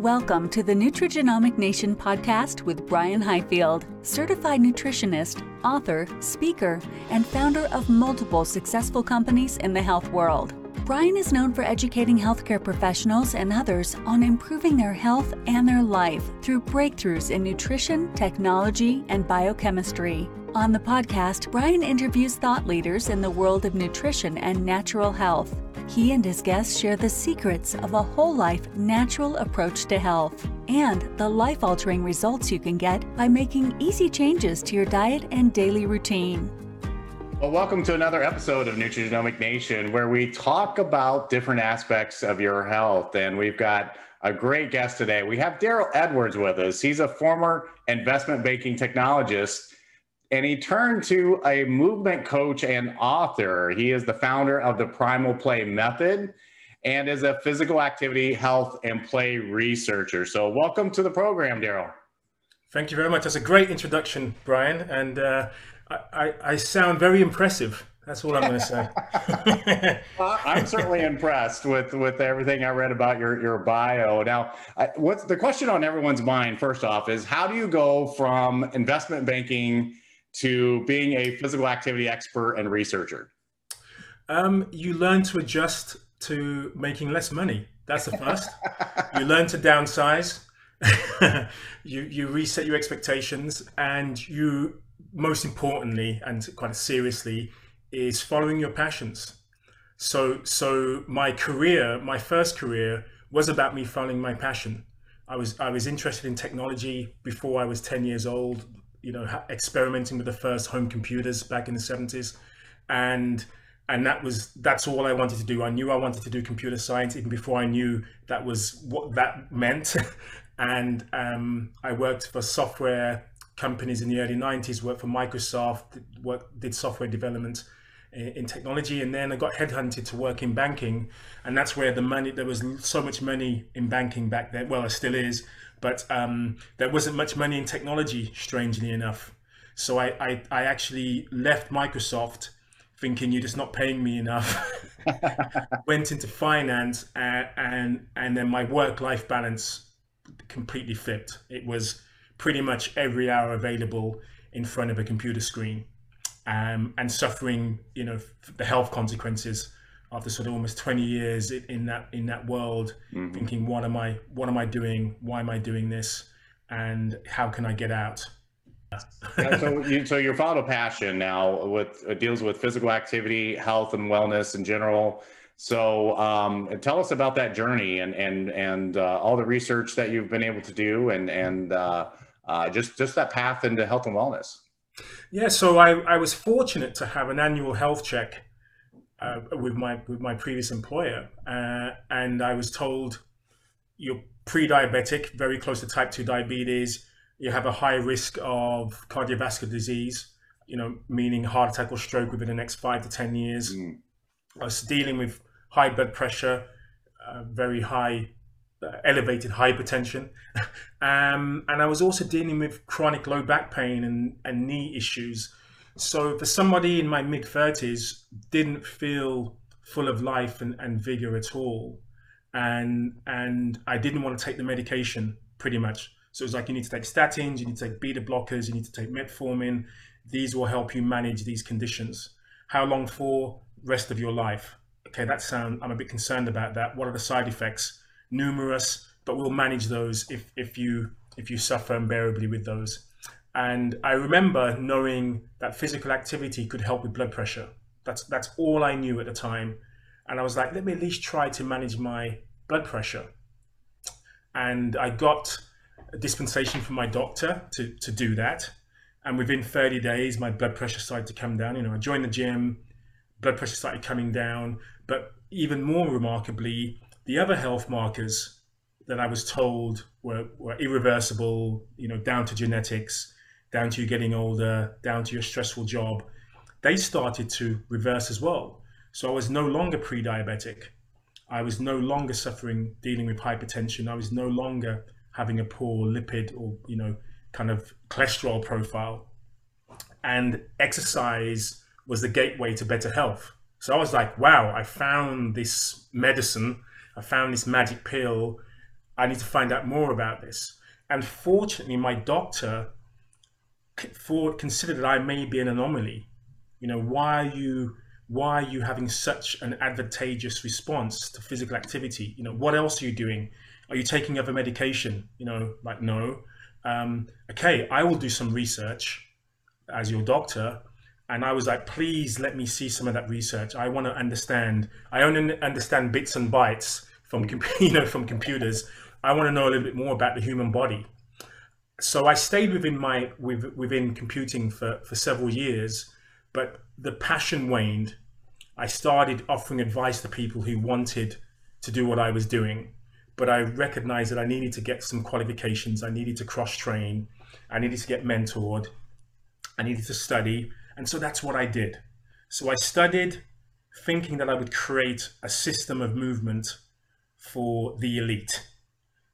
Welcome to the Nutrigenomic Nation podcast with Brian Highfield, certified nutritionist, author, speaker, and founder of multiple successful companies in the health world. Brian is known for educating healthcare professionals and others on improving their health and their life through breakthroughs in nutrition, technology, and biochemistry. On the podcast, Brian interviews thought leaders in the world of nutrition and natural health. He and his guests share the secrets of a whole life natural approach to health and the life altering results you can get by making easy changes to your diet and daily routine. Well, welcome to another episode of Nutrigenomic Nation, where we talk about different aspects of your health. And we've got a great guest today. We have Darryl Edwards with us. He's a former investment banking technologist and he turned to a movement coach and author. He is the founder of the Primal Play Method and is a physical activity, health, and play researcher. So, welcome to the program, Darryl. Thank you very much. That's a great introduction, Brian. And uh, I, I, I sound very impressive. That's all I'm going to say. well, I'm certainly impressed with with everything I read about your your bio. Now, I, what's the question on everyone's mind? First off, is how do you go from investment banking to being a physical activity expert and researcher? Um, you learn to adjust to making less money. That's the first. you learn to downsize. you you reset your expectations, and you most importantly and quite seriously is following your passions. So so my career, my first career was about me following my passion. I was I was interested in technology before I was 10 years old you know, experimenting with the first home computers back in the 70s. And and that was that's all I wanted to do. I knew I wanted to do computer science even before I knew that was what that meant. and um, I worked for software companies in the early 90s, worked for Microsoft, worked, did software development in, technology, and then I got headhunted to work in banking. And that's where the money, there was so much money in banking back then. Well, it still is but um, there wasn't much money in technology, strangely enough. So I, I, I actually left Microsoft thinking you're just not paying me enough. Went into finance and, and, and then my work life balance completely flipped. It was pretty much every hour available in front of a computer screen um, and suffering, you know, the health consequences after sort of almost 20 years in that in that world mm-hmm. thinking what am i what am i doing? Why am i doing this? And how can i get out? Yeah, so you so your final passion now with uh, deals with physical activity health and wellness in general. So um, tell us about that journey and and and uh, all the research that you've been able to do and and uh, uh, just just that path into health and wellness yeah so I, I was fortunate to have an annual health check uh, with my with my previous employer, uh, and I was told you're pre-diabetic, very close to type two diabetes. You have a high risk of cardiovascular disease, you know, meaning heart attack or stroke within the next five to ten years. Mm. I was dealing with high blood pressure, uh, very high, elevated hypertension, um, and I was also dealing with chronic low back pain and, and knee issues so for somebody in my mid 30s, didn't feel full of life and, and vigor at all. And and I didn't want to take the medication pretty much. So it's like you need to take statins, you need to take beta blockers, you need to take metformin. These will help you manage these conditions. How long for? Rest of your life. Okay, that sound I'm a bit concerned about that. What are the side effects? Numerous, but we'll manage those if if you if you suffer unbearably with those. And I remember knowing that physical activity could help with blood pressure. That's that's all I knew at the time. And I was like, let me at least try to manage my blood pressure. And I got a dispensation from my doctor to, to do that. And within 30 days, my blood pressure started to come down. You know, I joined the gym, blood pressure started coming down. But even more remarkably, the other health markers that I was told were, were irreversible, you know, down to genetics, down to you getting older, down to your stressful job, they started to reverse as well. So I was no longer pre diabetic. I was no longer suffering, dealing with hypertension. I was no longer having a poor lipid or, you know, kind of cholesterol profile. And exercise was the gateway to better health. So I was like, wow, I found this medicine, I found this magic pill I need to find out more about this. And fortunately, my doctor considered that I may be an anomaly. You know, why are you why are you having such an advantageous response to physical activity? You know, what else are you doing? Are you taking other medication? You know, like no. Um, okay, I will do some research as your doctor. And I was like, please let me see some of that research. I want to understand. I only understand bits and bytes from you know from computers. I want to know a little bit more about the human body so I stayed within my with, within computing for, for several years, but the passion waned. I started offering advice to people who wanted to do what I was doing, but I recognized that I needed to get some qualifications. I needed to cross train. I needed to get mentored. I needed to study, and so that's what I did. So I studied, thinking that I would create a system of movement for the elite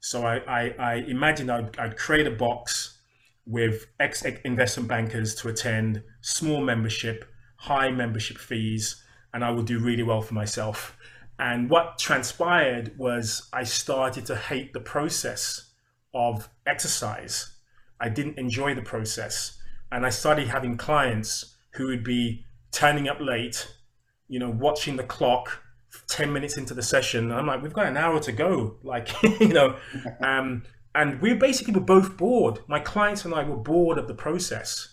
so I, I, I imagined I'd, I'd create a box with ex investment bankers to attend, small membership, high membership fees, and I would do really well for myself. And what transpired was I started to hate the process of exercise. I didn't enjoy the process. And I started having clients who would be turning up late, you know, watching the clock, 10 minutes into the session i'm like we've got an hour to go like you know um, and we basically were both bored. My clients and i were bored of the process.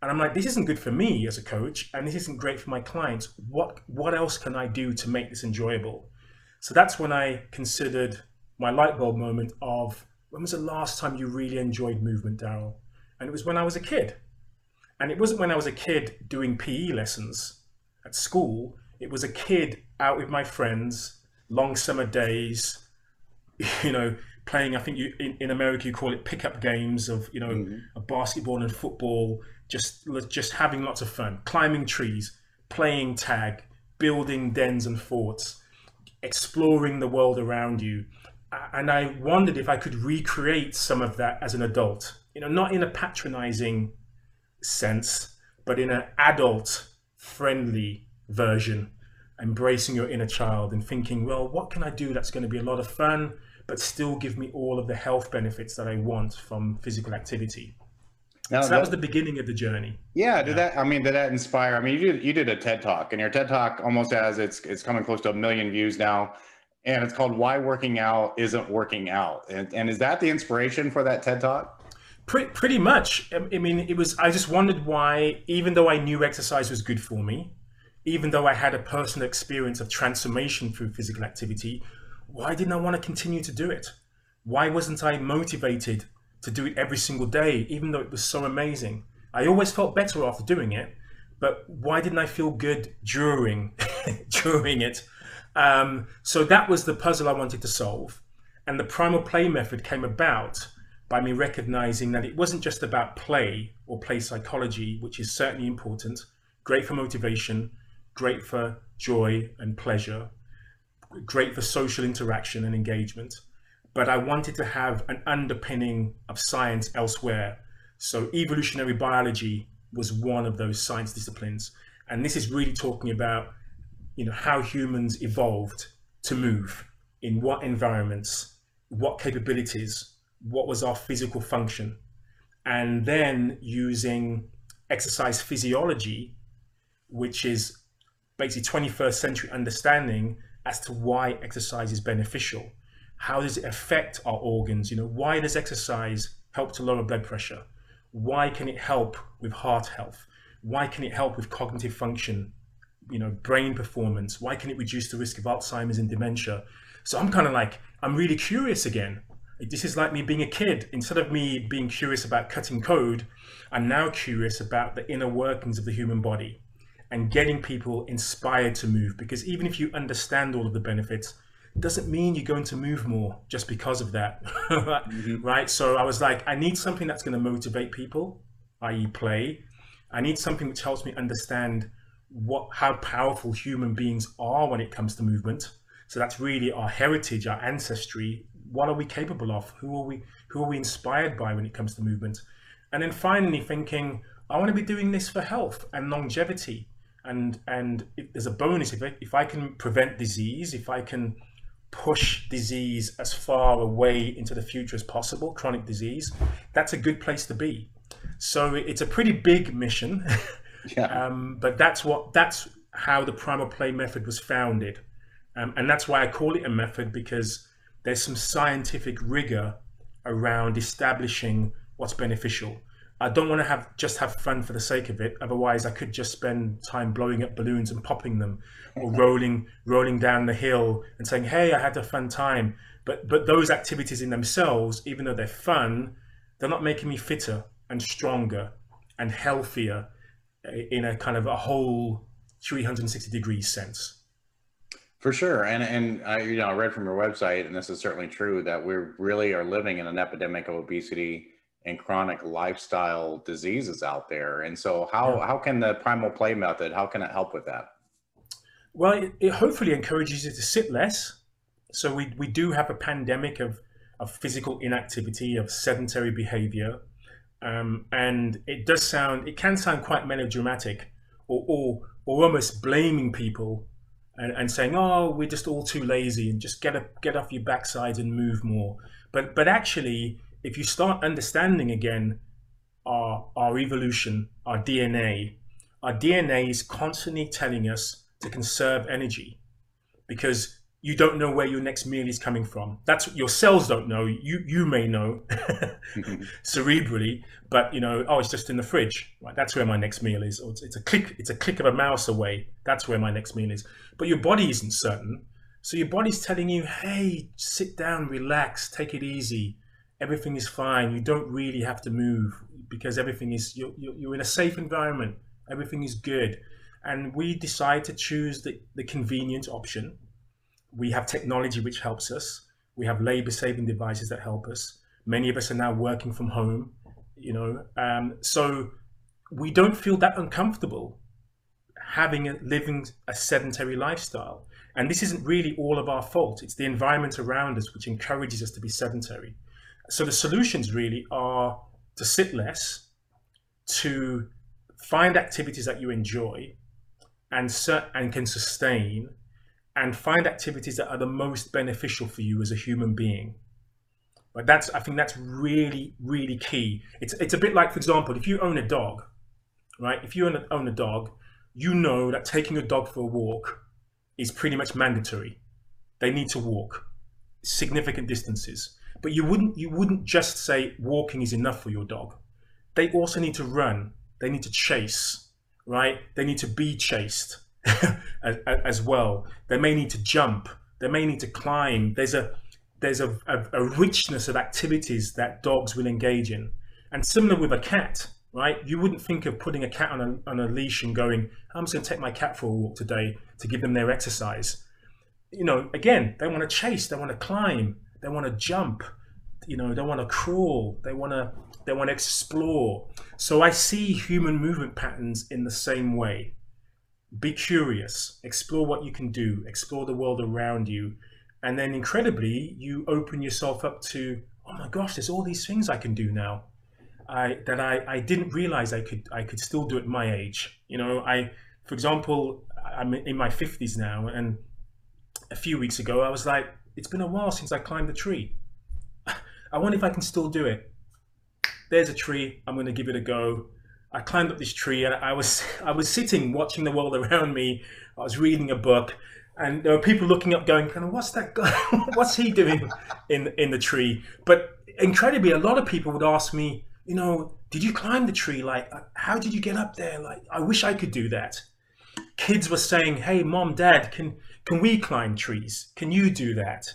And i'm like this isn't good for me as a coach and this isn't great for my clients. What what else can i do to make this enjoyable? So that's when i considered my light bulb moment of when was the last time you really enjoyed movement darryl? And it was when i was a kid. And it wasn't when i was a kid doing pe lessons at school it was a kid out with my friends, long summer days, you know, playing. I think you in, in America you call it pickup games of you know mm-hmm. a basketball and football. Just just having lots of fun, climbing trees, playing tag, building dens and forts, exploring the world around you. And I wondered if I could recreate some of that as an adult. You know, not in a patronizing sense, but in an adult friendly version, embracing your inner child and thinking, well, what can I do that's going to be a lot of fun, but still give me all of the health benefits that I want from physical activity. Now, so that, that, was the beginning of the journey. Yeah, did yeah. that? I mean, did that inspire? I mean, you did you did a TED talk, and your TED talk almost has it's it's coming close to a million views now, and it's called "Why Working Out Isn't Working Out." And, and is that the inspiration for that TED talk? Pretty, pretty much. I mean, it was. I just wondered why, even though I knew exercise was good for me, even though I had a personal experience of transformation through physical activity, why didn't I want to continue to do it? Why wasn't I motivated to do it every single day, even though it was so amazing? I always felt better after doing it, but why didn't I feel good during during it? Um, so that was the puzzle I wanted to solve. And the primal play method came about by me recognizing that it wasn't just about play or play psychology, which is certainly important, great for motivation, great for joy and pleasure, great for social interaction and engagement. But I wanted to have an underpinning of science elsewhere. So evolutionary biology was one of those science disciplines. And this is really talking about, you know, how humans evolved to move in what environments, what capabilities, what was our physical function, and then using exercise physiology, which is basically 21st century understanding as to why exercise is beneficial. How does it affect our organs? You know, why does exercise help to lower blood pressure? Why can it help with heart health? Why can it help with cognitive function? You know, brain performance? Why can it reduce the risk of Alzheimer's and dementia? So I'm kind of like, I'm really curious again. This is like me being a kid. Instead of me being curious about cutting code, I'm now curious about the inner workings of the human body and getting people inspired to move because even if you understand all of the benefits doesn't mean you're going to move more just because of that mm-hmm. right? So i was like i need something that's going to motivate people i.e play. I need something which helps me understand what how powerful human beings are when it comes to movement. So that's really our heritage our ancestry. What are we capable of? Who are we who are we inspired by when it comes to movement? And then finally thinking i want to be doing this for health and longevity and and there's a bonus if I, if I can prevent disease if i can push disease as far away into the future as possible, chronic disease, that's a good place to be. So it's a pretty big mission, yeah. um, but that's what that's how the primal play method was founded, um, and that's why I call it a method because there's some scientific rigor around establishing what's beneficial. I don't want to have just have fun for the sake of it. Otherwise, I could just spend time blowing up balloons and popping them, or rolling rolling down the hill and saying, "Hey, I had a fun time." But but those activities in themselves, even though they're fun, they're not making me fitter and stronger and healthier uh, in a kind of a whole 360 degrees sense. For sure, and and I you know I read from your website, and this is certainly true that we really are living in an epidemic of obesity and chronic lifestyle diseases out there. And so, how yeah. how can the primal play method? How can it help with that? Well, it, it hopefully encourages you to sit less. So we we do have a pandemic of of physical inactivity, of sedentary behavior, um, and it does sound it can sound quite melodramatic, or or, or almost blaming people. And, and saying, "Oh, we're just all too lazy, and just get up, get off your backside and move more." But but actually, if you start understanding again our our evolution, our DNA, our DNA is constantly telling us to conserve energy because you don't know where your next meal is coming from. That's what your cells don't know. You you may know cerebrally, but you know, oh, it's just in the fridge. Right, that's where my next meal is. Or it's, it's a click. It's a click of a mouse away. That's where my next meal is. But your body isn't certain. So your body's telling you, hey, sit down, relax, take it easy everything is fine. You don't really have to move because everything is you're, you're in a safe environment. Everything is good, and we decide to choose the, the convenient option. We have technology which helps us. We have labor saving devices that help us. Many of us are now working from home. You know, um, so we don't feel that uncomfortable having a living a sedentary lifestyle. And this isn't really all of our fault. It's the environment around us which encourages us to be sedentary so the solutions really are to sit less, to find activities that you enjoy and and can sustain, and find activities that are the most beneficial for you as a human being. But that's I think that's really really key. It's it's a bit like, for example, if you own a dog, right? If you own a, own a dog, you know that taking a dog for a walk is pretty much mandatory. They need to walk significant distances. But you wouldn't you wouldn't just say walking is enough for your dog. They also need to run. They need to chase, right? They need to be chased as, as, well. They may need to jump. They may need to climb. There's a there's a, a, a richness of activities that dogs will engage in. And similar with a cat, right? You wouldn't think of putting a cat on a, on a leash and going, I'm just going to take my cat for a walk today to give them their exercise. You know, again, they want to chase, they want to climb, they want to jump, you know, they want to crawl, they want to they want to explore. So I see human movement patterns in the same way. Be curious, explore what you can do, explore the world around you, and then incredibly, you open yourself up to, oh my gosh, there's all these things I can do now. I, that I, I didn't realize I could I could still do at my age. You know, I for example, I'm in my 50s now, and a few weeks ago I was like, it's been a while since I climbed the tree. I wonder if I can still do it. There's a tree. I'm going to give it a go. I climbed up this tree and I was I was sitting watching the world around me. I was reading a book, and there were people looking up, going, "Kind of, what's that guy? what's he doing in in the tree?" But incredibly, a lot of people would ask me, "You know, did you climb the tree? Like, uh, how did you get up there? Like, I wish I could do that." Kids were saying, "Hey, mom, dad, can can we climb trees? Can you do that?"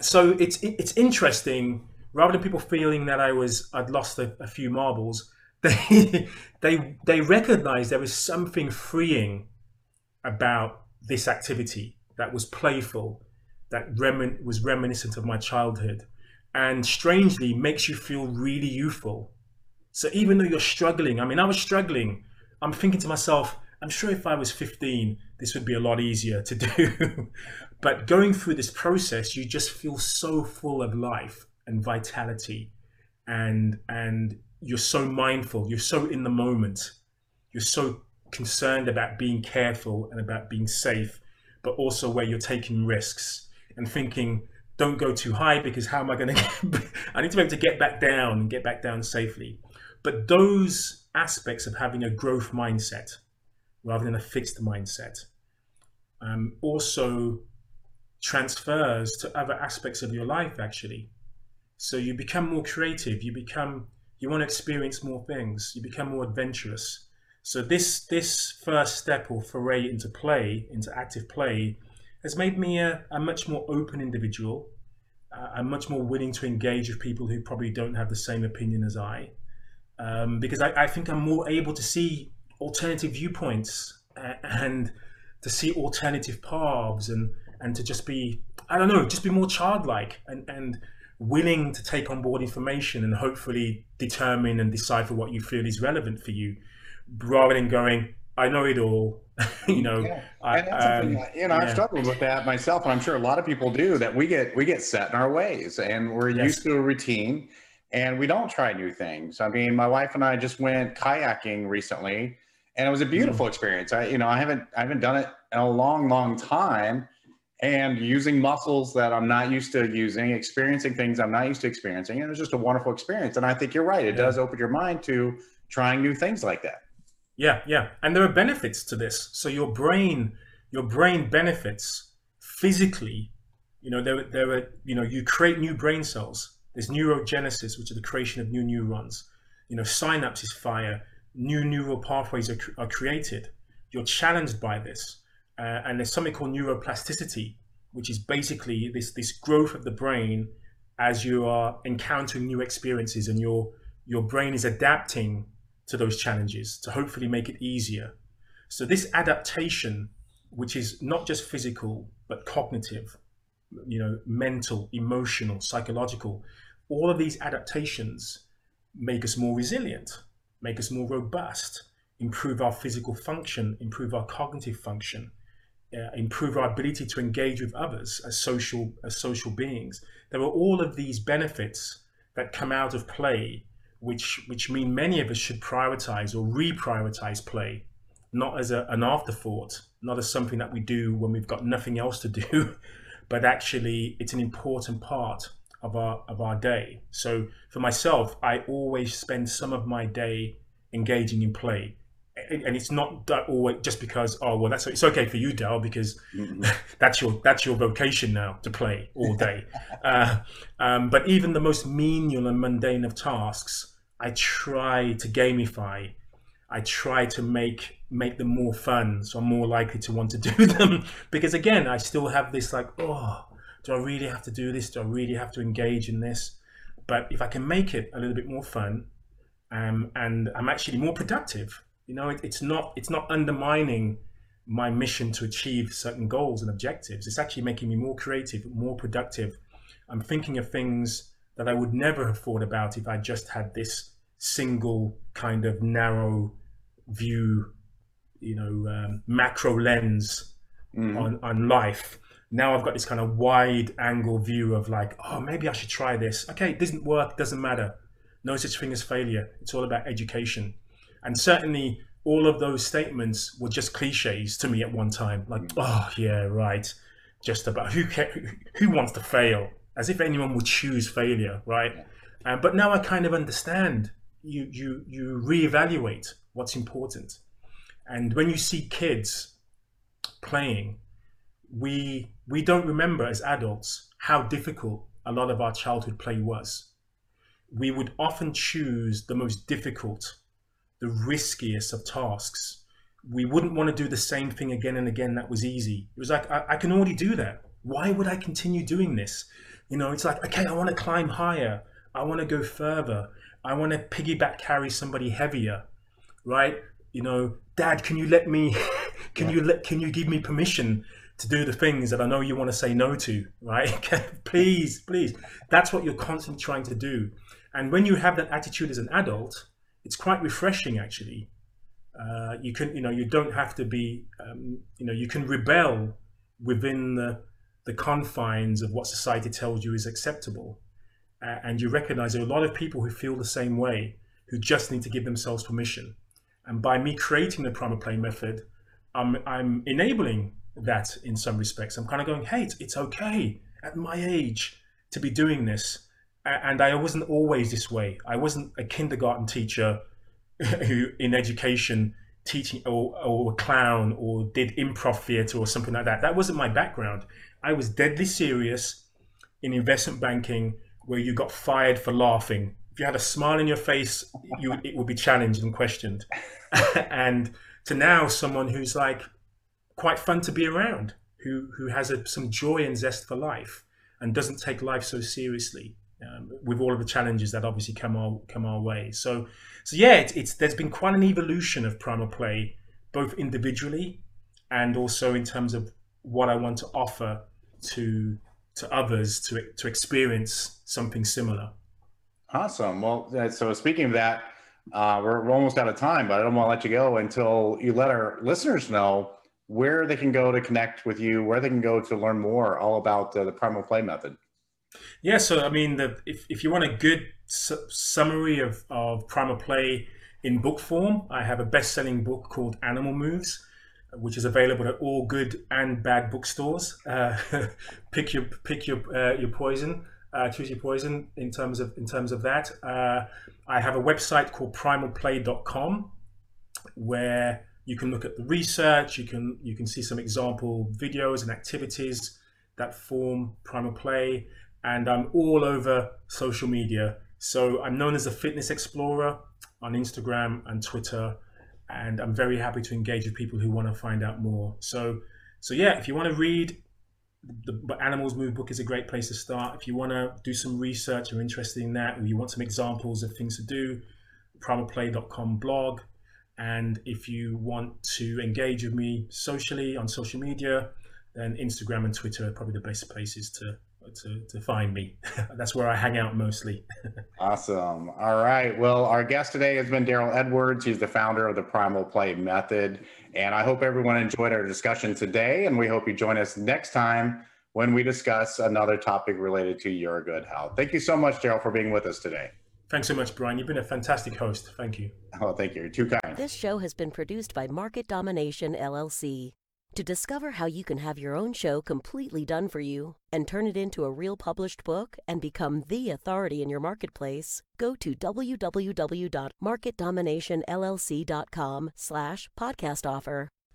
so it's it's interesting. Rather than people feeling that I was I'd lost a, a few marbles, they they they recognise there was something freeing about this activity that was playful, that remin- was reminiscent of my childhood, and strangely makes you feel really youthful. So even though you're struggling, I mean, I was struggling. I'm thinking to myself, I'm sure if I was 15, this would be a lot easier to do. but going through this process, you just feel so full of life and vitality, and and you're so mindful. You're so in the moment. You're so concerned about being careful and about being safe, but also where you're taking risks. and thinking, don't go too high because how am I going to? I need to be able to get back down and get back down safely. But those aspects of having a growth mindset rather than a fixed mindset. Um, also transfers to other aspects of your life actually. So you become more creative you become you want to experience more things you become more adventurous. So this this first step or foray into play into active play has made me a, a much more open individual uh, i'm much more willing to engage with people who probably don't have the same opinion as i. Um, because I, I think i'm more able to see alternative viewpoints and to see alternative paths and and to just be I don't know, just be more childlike and and willing to take on board information and hopefully determine and decipher what you feel is relevant for you, rather than going, I know it all. you know, yeah. I, um, that, you know, yeah. I've struggled with that myself, and I'm sure a lot of people do. That we get we get set in our ways, and we're yes. used to a routine, and we don't try new things. I mean, my wife and I just went kayaking recently, and it was a beautiful mm. experience. I, you know, I haven't I haven't done it in a long, long time, and using muscles that I'm not used to using, experiencing things I'm not used to experiencing. And it was just a wonderful experience. And I think you're right. It yeah. does open your mind to trying new things like that. Yeah, yeah. And there are benefits to this. So your brain, your brain benefits physically. You know, there, there are, you know, you create new brain cells. There's neurogenesis, which is the creation of new neurons. You know, synapses fire, new neural pathways are, are created. You're challenged by this uh, and there's something called neuroplasticity, which is basically this this growth of the brain as you are encountering new experiences and your your brain is adapting to those challenges to hopefully make it easier. So this adaptation, which is not just physical but cognitive, you know, mental, emotional, psychological, all of these adaptations make us more resilient, make us more robust, improve our physical function, improve our cognitive function, uh, improve our ability to engage with others as social as social beings. There are all of these benefits that come out of play, which which mean many of us should prioritize or reprioritize play, not as a, an afterthought, not as something that we do when we've got nothing else to do, but actually it's an important part of our of our day. So for myself, I always spend some of my day engaging in play and it's not that always just because oh well that's it's okay for you Dell because mm-hmm. that's your that's your vocation now to play all day. uh, um, but even the most menial and mundane of tasks, I try to gamify. I try to make make them more fun, so I'm more likely to want to do them because again, I still have this like oh, do I really have to do this? Do I really have to engage in this? But if I can make it a little bit more fun, um, and I'm actually more productive you know, it, it's not it's not undermining my mission to achieve certain goals and objectives. It's actually making me more creative, more productive. I'm thinking of things that I would never have thought about if I just had this single kind of narrow view, you know, um, macro lens mm. on, on life. Now I've got this kind of wide angle view of like, oh, maybe I should try this. Okay, it doesn't work, doesn't matter. No such thing as failure. It's all about education. And certainly, all of those statements were just cliches to me at one time. Like, mm. oh yeah, right. Just about who who wants to fail, as if anyone would choose failure, right? Uh, but now I kind of understand. You you you reevaluate what's important, and when you see kids playing, we we don't remember as adults how difficult a lot of our childhood play was. We would often choose the most difficult the riskiest of tasks. We wouldn't want to do the same thing again and again that was easy. It was like, I, I can already do that. Why would I continue doing this? You know, it's like, okay, I want to climb higher. I want to go further. I want to piggyback carry somebody heavier, right? You know, Dad, can you let me? Can yeah. you let? Can you give me permission to do the things that I know you want to say no to, right? please, please. That's what you're constantly trying to do. And when you have that attitude as an adult, it's quite refreshing actually. Uh, you can, you know, you don't have to be, um, you know, you can rebel within the, the confines of what society tells you is acceptable. Uh, and you recognize there are a lot of people who feel the same way, who just need to give themselves permission. And by me creating the primal play method, I'm, I'm enabling that in some respects. I'm kind of going, hey, it's, okay. at my age to be doing this? And I wasn't always this way. I wasn't a kindergarten teacher who, in education, teaching or, or a clown or did improv theater or something like that. That wasn't my background. I was deadly serious in investment banking where you got fired for laughing. If you had a smile in your face, you it would be challenged and questioned. and to now someone who's like quite fun to be around, who who has a, some joy and zest for life and doesn't take life so seriously. Um, with all of the challenges that obviously come our come our way. So, so yeah, it's, it's there's been quite an evolution of primal play, both individually and also in terms of what I want to offer to to others to to experience something similar. Awesome. Well, so speaking of that, uh, we're, we're almost out of time, but I don't want to let you go until you let our listeners know where they can go to connect with you, where they can go to learn more all about uh, the primal play method. Yeah, so I mean, the, if, if you want a good su- summary of, of primal play in book form, I have a best selling book called Animal Moves which is available at all good and bad bookstores. Uh, pick your pick your uh, your poison. Uh, choose your poison in terms of in terms of that. Uh, I have a website called primalplay.com where you can look at the research. You can you can see some example videos and activities that form primal play. And I'm all over social media. So I'm known as a fitness explorer on Instagram and Twitter and I'm very happy to engage with people who want to find out more. So, so yeah, if you want to read, the Animal Moves book is a great place to start. If you want to do some research or interested in that, or you want some examples of things to do, primalplay.com blog. And if you want to engage with me socially on social media, then Instagram and Twitter are probably the best places to to, to find me. That's where I hang out mostly. awesome. All right. Well, our guest today has been Darryl Edwards. He's the founder of the Primal Play Method. And I hope everyone enjoyed our discussion today. And we hope you join us next time when we discuss another topic related to your good health. Thank you so much, Darryl, for being with us today. Thanks so much, Brian. You've been a fantastic host. Thank you. Oh, thank you. You're too kind. This show has been produced by Market Domination LLC. To discover how you can have your own show completely done for you and turn it into a real published book and become the authority in your marketplace, go to www.marketdominationllc.com slash podcast offer.